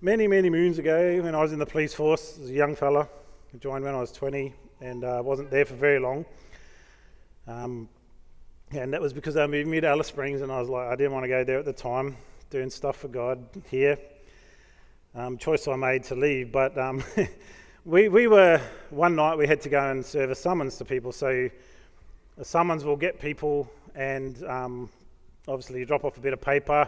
many, many moons ago when I was in the police force as a young fella. I joined when I was 20 and uh, wasn't there for very long. Um, and that was because they moved me to Alice Springs, and I was like, I didn't want to go there at the time, doing stuff for God here. Um, choice I made to leave, but um, we, we were, one night we had to go and serve a summons to people. So a summons will get people, and um, obviously you drop off a bit of paper,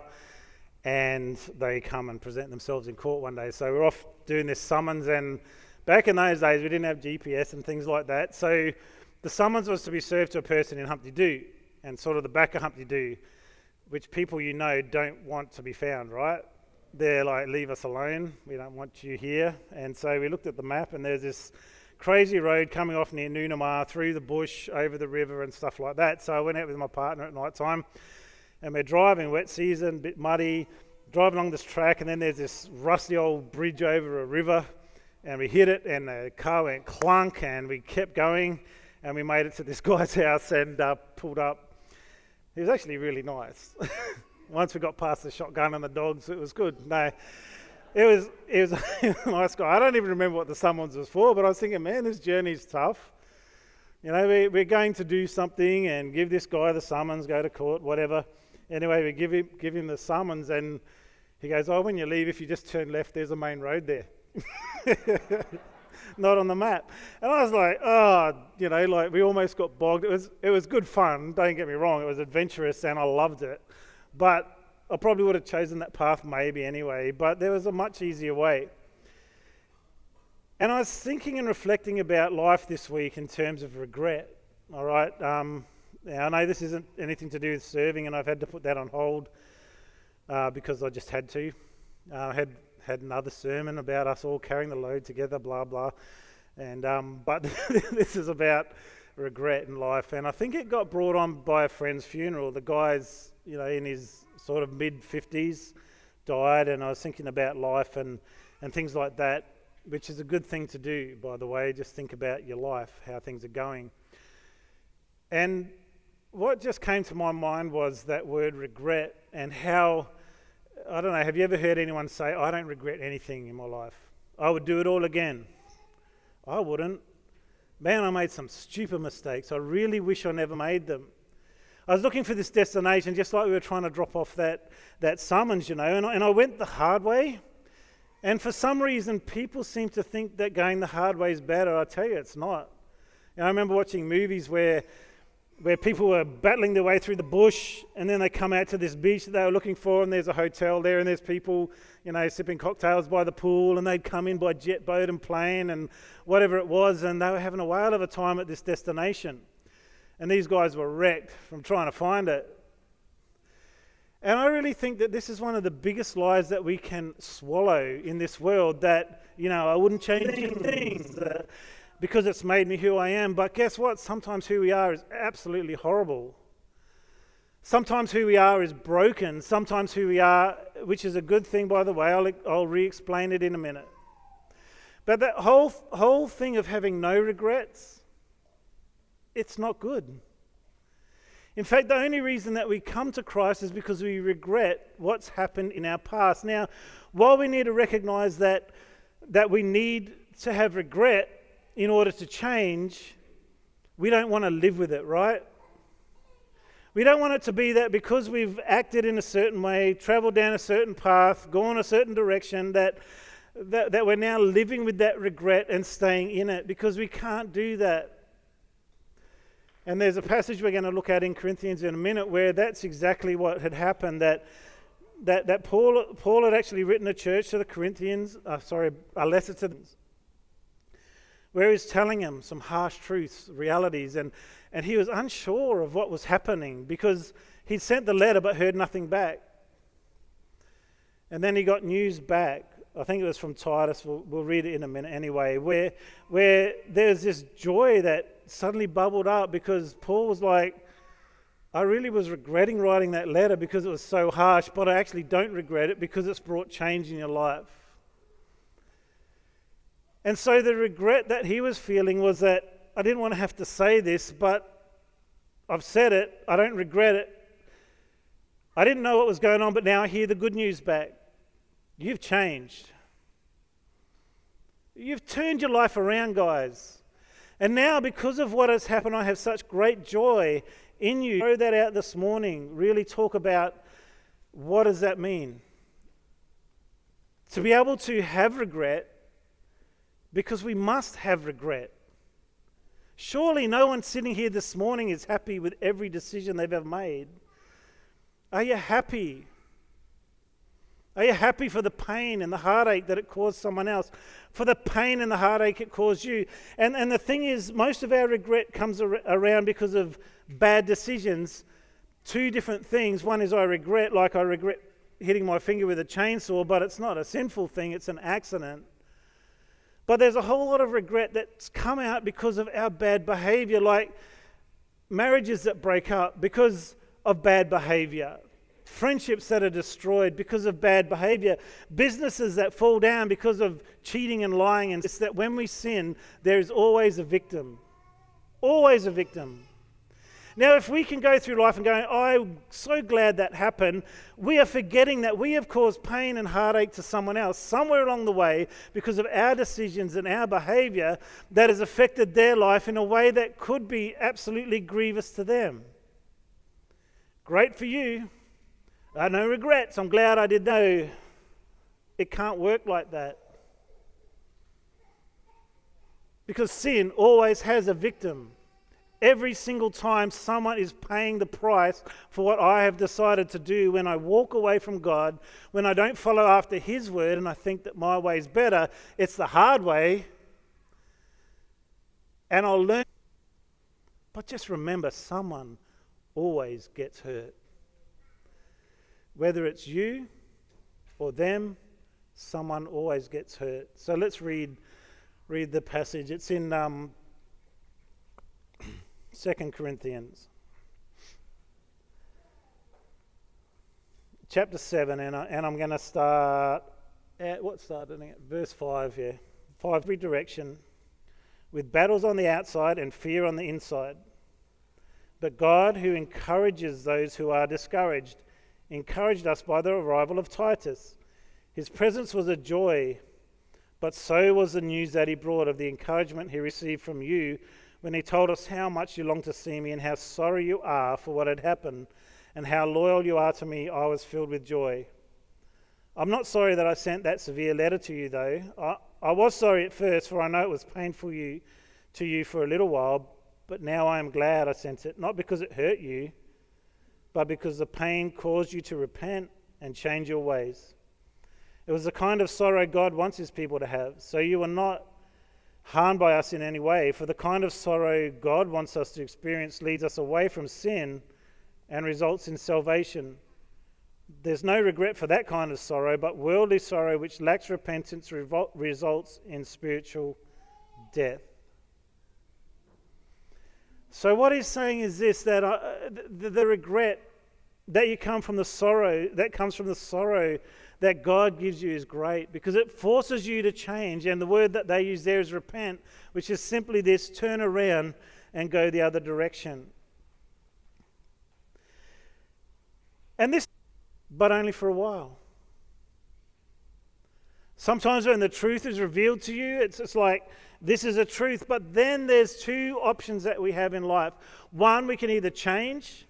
and they come and present themselves in court one day. So we're off doing this summons, and back in those days we didn't have GPS and things like that. So the summons was to be served to a person in Humpty Doo, and sort of the back of Humpty Doo, which people you know don't want to be found, right? they're like, leave us alone. We don't want you here. And so we looked at the map, and there's this crazy road coming off near Noonamah through the bush, over the river, and stuff like that. So I went out with my partner at night time, and we're driving, wet season, bit muddy, driving along this track, and then there's this rusty old bridge over a river, and we hit it, and the car went clunk, and we kept going, and we made it to this guy's house and uh, pulled up. He was actually really nice. once we got past the shotgun and the dogs, it was good. No, it was it was a nice guy. I don't even remember what the summons was for, but I was thinking, man, this journey's tough. You know, we, we're going to do something and give this guy the summons, go to court, whatever. Anyway, we give him give him the summons, and he goes, "Oh, when you leave, if you just turn left, there's a main road there." Not on the map. And I was like, oh, you know, like we almost got bogged. It was it was good fun. Don't get me wrong. It was adventurous, and I loved it. But I probably would have chosen that path maybe anyway, but there was a much easier way. And I was thinking and reflecting about life this week in terms of regret. All right. Um, now, I know this isn't anything to do with serving, and I've had to put that on hold uh, because I just had to. Uh, I had had another sermon about us all carrying the load together, blah blah. And um, but this is about regret in life, and I think it got brought on by a friend's funeral. The guy's you know, in his sort of mid 50s, died, and I was thinking about life and, and things like that, which is a good thing to do, by the way. Just think about your life, how things are going. And what just came to my mind was that word regret and how, I don't know, have you ever heard anyone say, I don't regret anything in my life? I would do it all again. I wouldn't. Man, I made some stupid mistakes. I really wish I never made them. I was looking for this destination just like we were trying to drop off that, that summons, you know, and I, and I went the hard way. And for some reason, people seem to think that going the hard way is better. I tell you, it's not. And I remember watching movies where, where people were battling their way through the bush, and then they come out to this beach that they were looking for, and there's a hotel there, and there's people, you know, sipping cocktails by the pool, and they'd come in by jet boat and plane and whatever it was, and they were having a whale of a time at this destination. And these guys were wrecked from trying to find it. And I really think that this is one of the biggest lies that we can swallow in this world that, you know, I wouldn't change anything because it's made me who I am. But guess what? Sometimes who we are is absolutely horrible. Sometimes who we are is broken. Sometimes who we are, which is a good thing, by the way, I'll, I'll re explain it in a minute. But that whole, whole thing of having no regrets, it's not good. In fact, the only reason that we come to Christ is because we regret what's happened in our past. Now, while we need to recognize that, that we need to have regret in order to change, we don't want to live with it, right? We don't want it to be that because we've acted in a certain way, traveled down a certain path, gone a certain direction, that, that, that we're now living with that regret and staying in it because we can't do that. And there's a passage we're going to look at in Corinthians in a minute where that's exactly what had happened that, that, that Paul, Paul had actually written a church to the Corinthians, uh, sorry, a letter to them, where he's telling him some harsh truths, realities, and, and he was unsure of what was happening because he'd sent the letter but heard nothing back. And then he got news back. I think it was from Titus, we'll, we'll read it in a minute anyway, where, where there's this joy that suddenly bubbled up because Paul was like, I really was regretting writing that letter because it was so harsh, but I actually don't regret it because it's brought change in your life. And so the regret that he was feeling was that I didn't want to have to say this, but I've said it. I don't regret it. I didn't know what was going on, but now I hear the good news back. You've changed. You've turned your life around, guys. And now, because of what has happened, I have such great joy in you. Throw that out this morning. Really talk about what does that mean? To be able to have regret, because we must have regret. Surely no one sitting here this morning is happy with every decision they've ever made. Are you happy? Are you happy for the pain and the heartache that it caused someone else? For the pain and the heartache it caused you? And, and the thing is, most of our regret comes ar- around because of bad decisions. Two different things. One is I regret, like I regret hitting my finger with a chainsaw, but it's not a sinful thing, it's an accident. But there's a whole lot of regret that's come out because of our bad behavior, like marriages that break up because of bad behavior, friendships that are destroyed because of bad behavior, businesses that fall down because of cheating and lying. And it's that when we sin, there is always a victim. Always a victim. Now, if we can go through life and go, I'm so glad that happened, we are forgetting that we have caused pain and heartache to someone else somewhere along the way because of our decisions and our behavior that has affected their life in a way that could be absolutely grievous to them. Great for you. I have no regrets. I'm glad I did that. It can't work like that. Because sin always has a victim. Every single time someone is paying the price for what I have decided to do when I walk away from God, when I don't follow after His word and I think that my way is better, it's the hard way. And I'll learn. But just remember, someone always gets hurt. Whether it's you or them, someone always gets hurt. So let's read, read the passage. It's in. Um, 2 Corinthians chapter 7, and, I, and I'm going to start at what started at verse 5 here. 5 redirection with battles on the outside and fear on the inside. But God, who encourages those who are discouraged, encouraged us by the arrival of Titus. His presence was a joy, but so was the news that he brought of the encouragement he received from you when he told us how much you long to see me and how sorry you are for what had happened and how loyal you are to me, I was filled with joy. I'm not sorry that I sent that severe letter to you, though. I, I was sorry at first, for I know it was painful you, to you for a little while, but now I am glad I sent it, not because it hurt you, but because the pain caused you to repent and change your ways. It was the kind of sorrow God wants his people to have, so you are not harmed by us in any way, for the kind of sorrow God wants us to experience leads us away from sin and results in salvation. There's no regret for that kind of sorrow, but worldly sorrow which lacks repentance revol- results in spiritual death. So, what he's saying is this that uh, the, the regret that you come from the sorrow, that comes from the sorrow that God gives you is great because it forces you to change. And the word that they use there is repent, which is simply this turn around and go the other direction. And this, but only for a while. Sometimes when the truth is revealed to you, it's, it's like this is a truth, but then there's two options that we have in life. One, we can either change,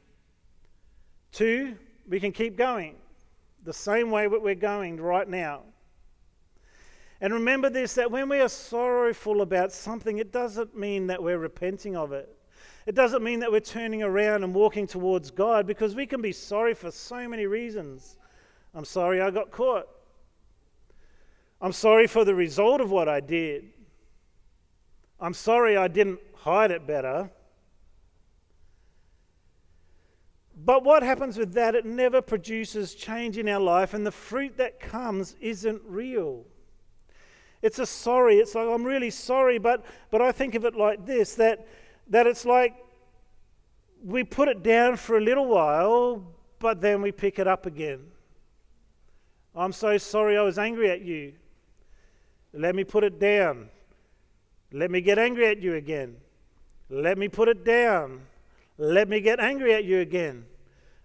two, we can keep going the same way that we're going right now. And remember this that when we are sorrowful about something, it doesn't mean that we're repenting of it. It doesn't mean that we're turning around and walking towards God because we can be sorry for so many reasons. I'm sorry I got caught. I'm sorry for the result of what I did. I'm sorry I didn't hide it better. But what happens with that? It never produces change in our life, and the fruit that comes isn't real. It's a sorry. It's like, I'm really sorry, but, but I think of it like this that, that it's like we put it down for a little while, but then we pick it up again. I'm so sorry I was angry at you. Let me put it down. Let me get angry at you again. Let me put it down. Let me get angry at you again.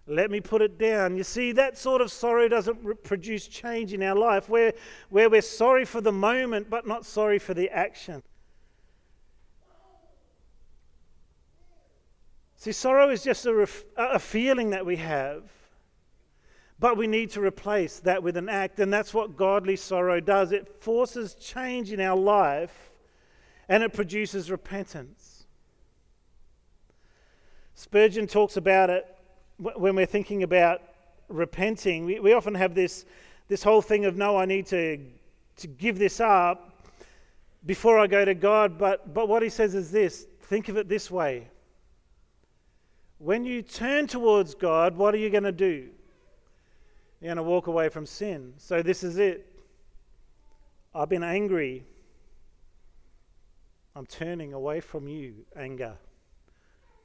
Let me put it down. You see, that sort of sorrow doesn't produce change in our life, where, where we're sorry for the moment but not sorry for the action. See, sorrow is just a, ref- a feeling that we have, but we need to replace that with an act, and that's what godly sorrow does. It forces change in our life and it produces repentance. Spurgeon talks about it when we're thinking about repenting. We, we often have this, this whole thing of, no, I need to, to give this up before I go to God. But, but what he says is this think of it this way when you turn towards God, what are you going to do? You're going to walk away from sin. So this is it. I've been angry. I'm turning away from you, anger.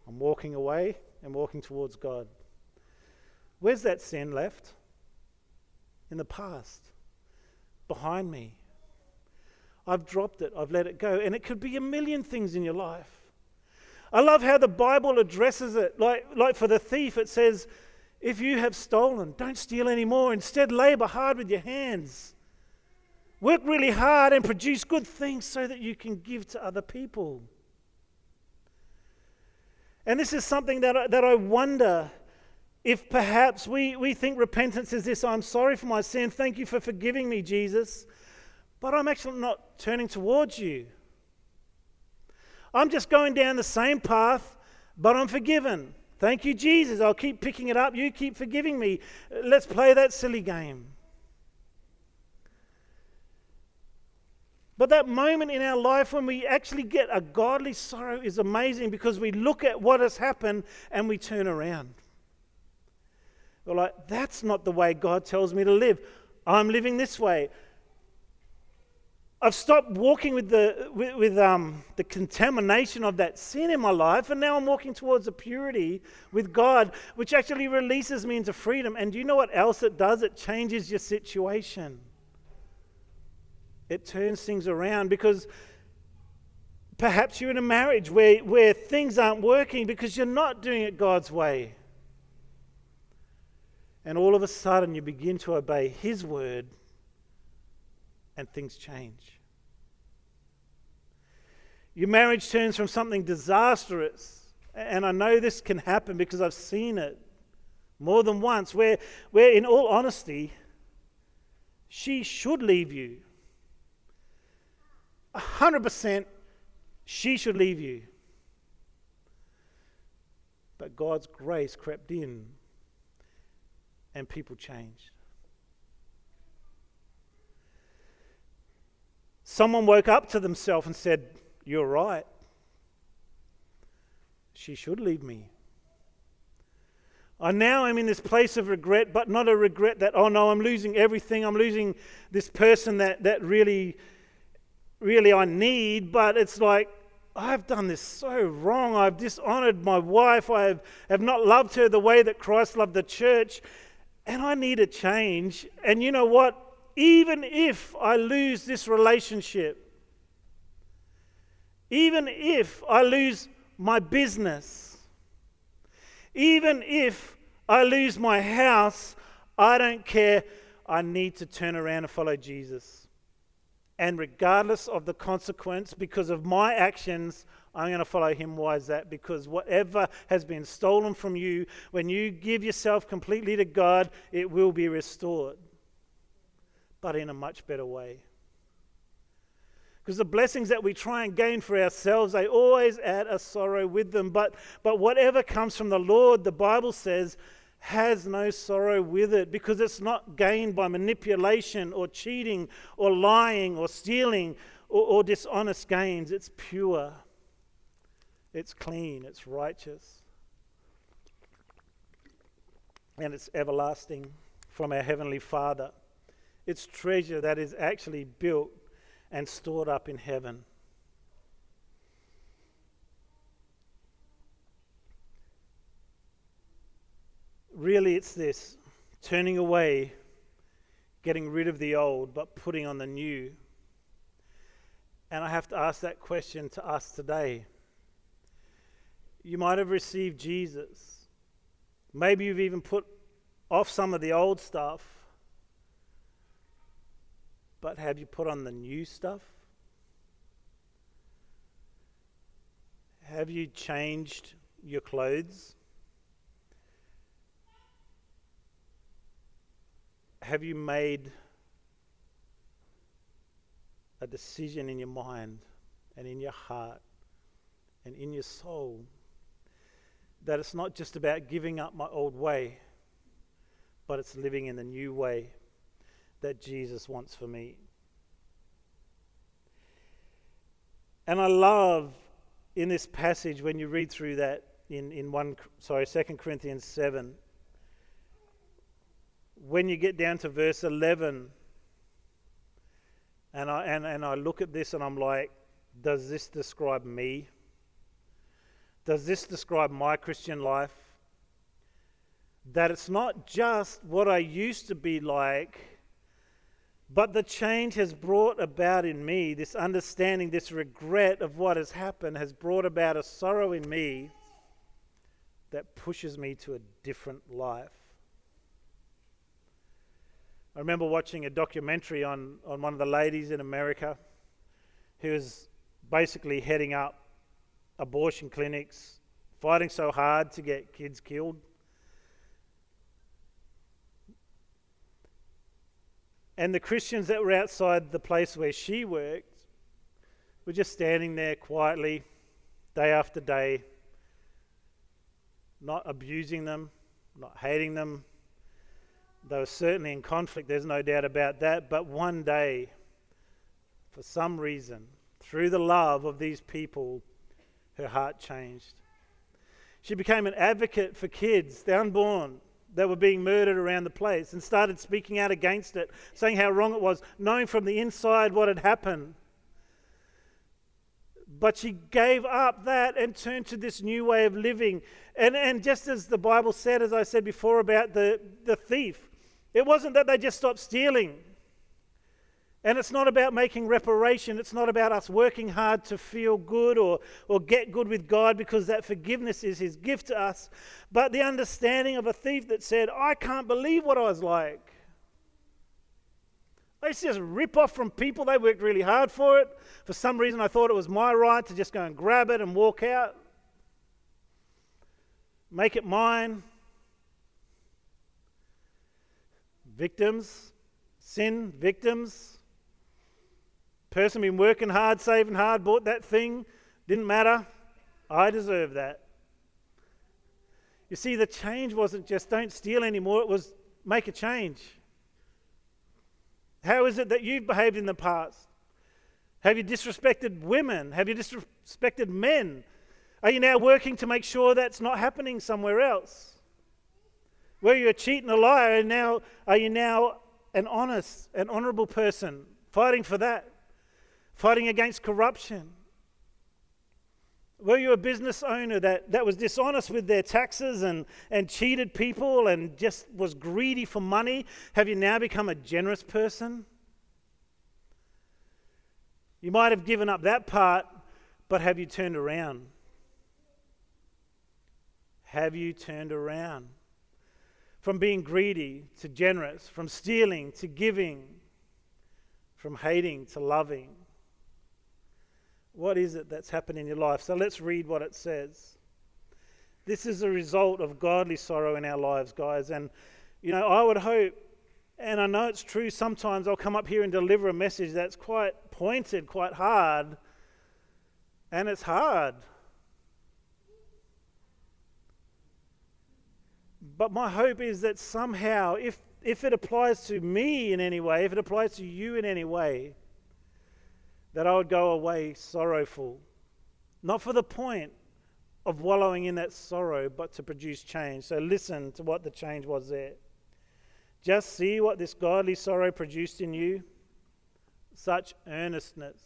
I'm walking away and walking towards God. Where's that sin left? In the past, behind me. I've dropped it, I've let it go. And it could be a million things in your life. I love how the Bible addresses it. Like, like for the thief, it says, if you have stolen, don't steal anymore. Instead, labor hard with your hands. Work really hard and produce good things so that you can give to other people. And this is something that I, that I wonder if perhaps we, we think repentance is this I'm sorry for my sin, thank you for forgiving me, Jesus, but I'm actually not turning towards you. I'm just going down the same path, but I'm forgiven. Thank you, Jesus. I'll keep picking it up. You keep forgiving me. Let's play that silly game. But that moment in our life when we actually get a godly sorrow is amazing because we look at what has happened and we turn around. We're like, that's not the way God tells me to live. I'm living this way. I've stopped walking with the, with, with um, the contamination of that sin in my life, and now I'm walking towards a purity with God, which actually releases me into freedom. And do you know what else it does? It changes your situation. It turns things around because perhaps you're in a marriage where, where things aren't working because you're not doing it God's way. And all of a sudden, you begin to obey His word and things change. Your marriage turns from something disastrous, and I know this can happen because I've seen it more than once, where, where in all honesty, she should leave you. 100% she should leave you. But God's grace crept in and people changed. Someone woke up to themselves and said, You're right. She should leave me. I now am in this place of regret, but not a regret that, oh no, I'm losing everything. I'm losing this person that, that really, really I need. But it's like, I've done this so wrong. I've dishonored my wife. I have, have not loved her the way that Christ loved the church. And I need a change. And you know what? even if I lose this relationship, even if I lose my business, even if I lose my house, I don't care. I need to turn around and follow Jesus. And regardless of the consequence, because of my actions, I'm going to follow him. Why is that? Because whatever has been stolen from you, when you give yourself completely to God, it will be restored but in a much better way. Because the blessings that we try and gain for ourselves, they always add a sorrow with them. But, but whatever comes from the Lord, the Bible says, has no sorrow with it because it's not gained by manipulation or cheating or lying or stealing or, or dishonest gains. It's pure, it's clean, it's righteous, and it's everlasting from our Heavenly Father. It's treasure that is actually built and stored up in heaven. Really, it's this turning away, getting rid of the old, but putting on the new. And I have to ask that question to us today. You might have received Jesus, Maybe you've even put off some of the old stuff. But have you put on the new stuff? Have you changed your clothes? Have you made a decision in your mind and in your heart and in your soul that it's not just about giving up my old way, but it's living in the new way that Jesus wants for me? And I love in this passage, when you read through that in, in one, sorry, 2 Corinthians 7, when you get down to verse 11, and I, and, and I look at this and I'm like, does this describe me? Does this describe my Christian life? That it's not just what I used to be like but the change has brought about in me this understanding, this regret of what has happened, has brought about a sorrow in me that pushes me to a different life. I remember watching a documentary on, on one of the ladies in America who was basically heading up abortion clinics, fighting so hard to get kids killed. And the Christians that were outside the place where she worked were just standing there quietly, day after day, not abusing them, not hating them. They were certainly in conflict, there's no doubt about that. But one day, for some reason, through the love of these people, her heart changed. She became an advocate for kids, the unborn, that were being murdered around the place and started speaking out against it, saying how wrong it was, knowing from the inside what had happened. But she gave up that and turned to this new way of living. And, and just as the Bible said, as I said before about the, the thief, it wasn't that they just stopped stealing. And it's not about making reparation. It's not about us working hard to feel good or, or get good with God because that forgiveness is His gift to us. But the understanding of a thief that said, I can't believe what I was like. To just rip off from people. They worked really hard for it. For some reason, I thought it was my right to just go and grab it and walk out, make it mine. Victims, sin, victims Person been working hard, saving hard, bought that thing, didn't matter. I deserve that. You see, the change wasn't just don't steal anymore, it was make a change. How is it that you've behaved in the past? Have you disrespected women? Have you disrespected men? Are you now working to make sure that's not happening somewhere else? Were you a cheat and a liar, and now are you now an honest, an honourable person, fighting for that? Fighting against corruption? Were you a business owner that, that was dishonest with their taxes and, and cheated people and just was greedy for money? Have you now become a generous person? You might have given up that part, but have you turned around? Have you turned around? From being greedy to generous, from stealing to giving, from hating to loving. What is it that's happened in your life? So let's read what it says. This is a result of godly sorrow in our lives, guys. And, you know, I would hope, and I know it's true, sometimes I'll come up here and deliver a message that's quite pointed, quite hard. And it's hard. But my hope is that somehow, if, if it applies to me in any way, if it applies to you in any way, that I would go away sorrowful, not for the point of wallowing in that sorrow, but to produce change. So listen to what the change was there. Just see what this godly sorrow produced in you such earnestness.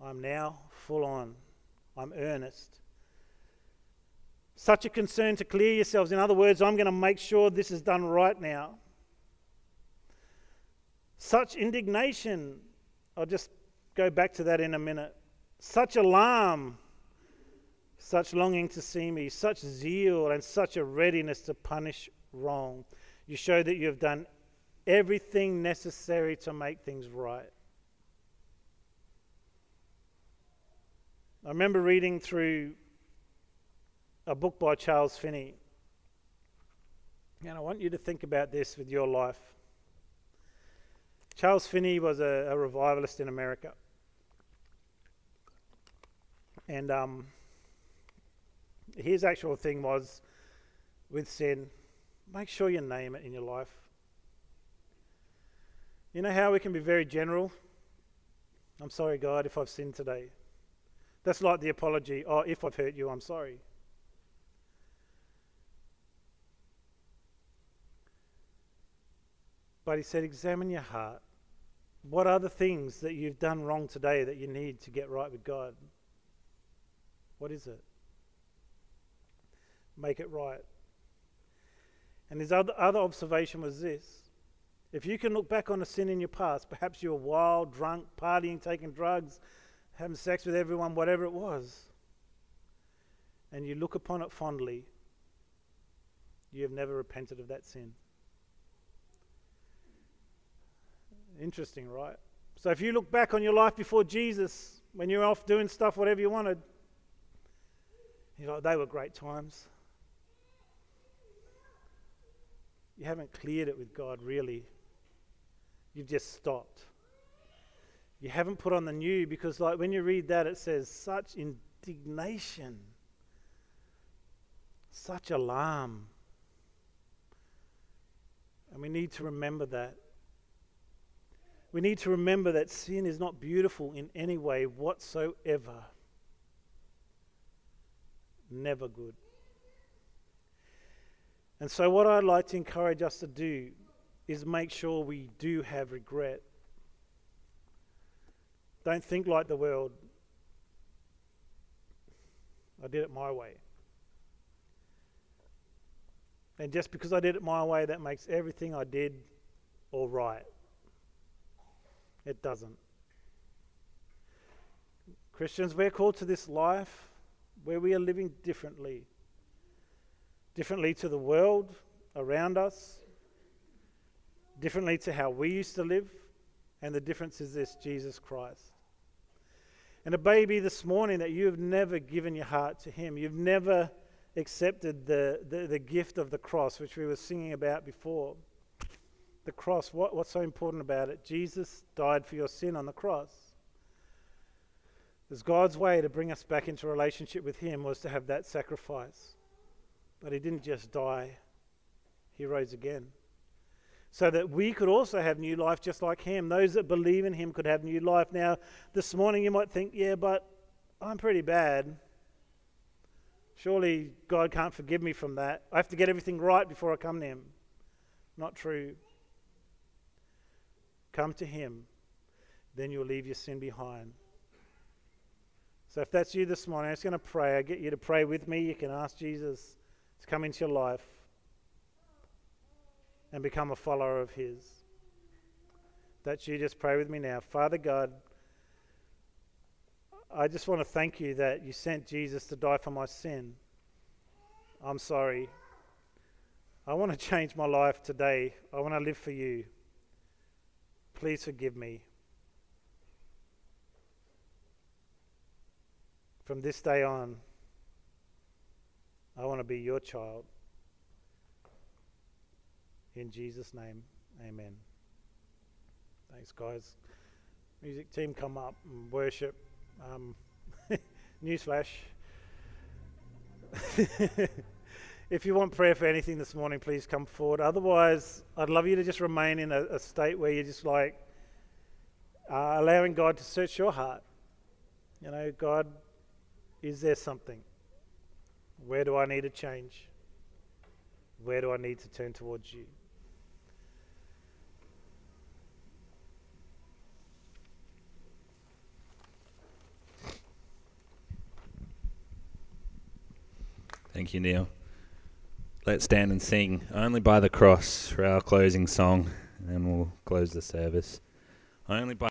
I'm now full on. I'm earnest. Such a concern to clear yourselves. In other words, I'm going to make sure this is done right now. Such indignation I'll just go back to that in a minute. Such alarm, such longing to see me, such zeal, and such a readiness to punish wrong. You show that you have done everything necessary to make things right. I remember reading through a book by Charles Finney. And I want you to think about this with your life. Charles Finney was a, a revivalist in America. And um, his actual thing was with sin, make sure you name it in your life. You know how we can be very general? I'm sorry, God, if I've sinned today. That's like the apology. Oh, if I've hurt you, I'm sorry. But he said, examine your heart. What are the things that you've done wrong today that you need to get right with God? What is it? Make it right. And his other, other observation was this if you can look back on a sin in your past, perhaps you were wild, drunk, partying, taking drugs, having sex with everyone, whatever it was, and you look upon it fondly, you have never repented of that sin. Interesting, right? So if you look back on your life before Jesus, when you were off doing stuff, whatever you wanted, you're like, they were great times. You haven't cleared it with God, really. You've just stopped. You haven't put on the new because, like, when you read that, it says such indignation, such alarm. And we need to remember that. We need to remember that sin is not beautiful in any way whatsoever. Never good. And so, what I'd like to encourage us to do is make sure we do have regret. Don't think like the world. I did it my way. And just because I did it my way, that makes everything I did all right. It doesn't. Christians, we're called to this life where we are living differently. Differently to the world around us, differently to how we used to live, and the difference is this Jesus Christ. And a baby this morning that you have never given your heart to Him, you've never accepted the, the, the gift of the cross, which we were singing about before the cross, what, what's so important about it? Jesus died for your sin on the cross. Because God's way to bring us back into relationship with Him was to have that sacrifice. But He didn't just die, He rose again. So that we could also have new life just like Him. Those that believe in Him could have new life. Now, this morning you might think, yeah, but I'm pretty bad. Surely God can't forgive me from that. I have to get everything right before I come to Him. Not true. Come to Him, then you'll leave your sin behind. So if that's you this morning, I'm just going to pray. I get you to pray with me. You can ask Jesus to come into your life and become a follower of His. That's you. Just pray with me now. Father God, I just want to thank you that you sent Jesus to die for my sin. I'm sorry. I want to change my life today. I want to live for you. Please forgive me. From this day on, I want to be your child. In Jesus' name, amen. Thanks, guys. Music team, come up and worship. Um, newsflash. if you want prayer for anything this morning, please come forward. Otherwise, I'd love you to just remain in a, a state where you're just like uh, allowing God to search your heart. You know, God, is there something? Where do I need to change? Where do I need to turn towards you? Thank you, Neil. Let's stand and sing Only by the Cross for our closing song, and we'll close the service. Only by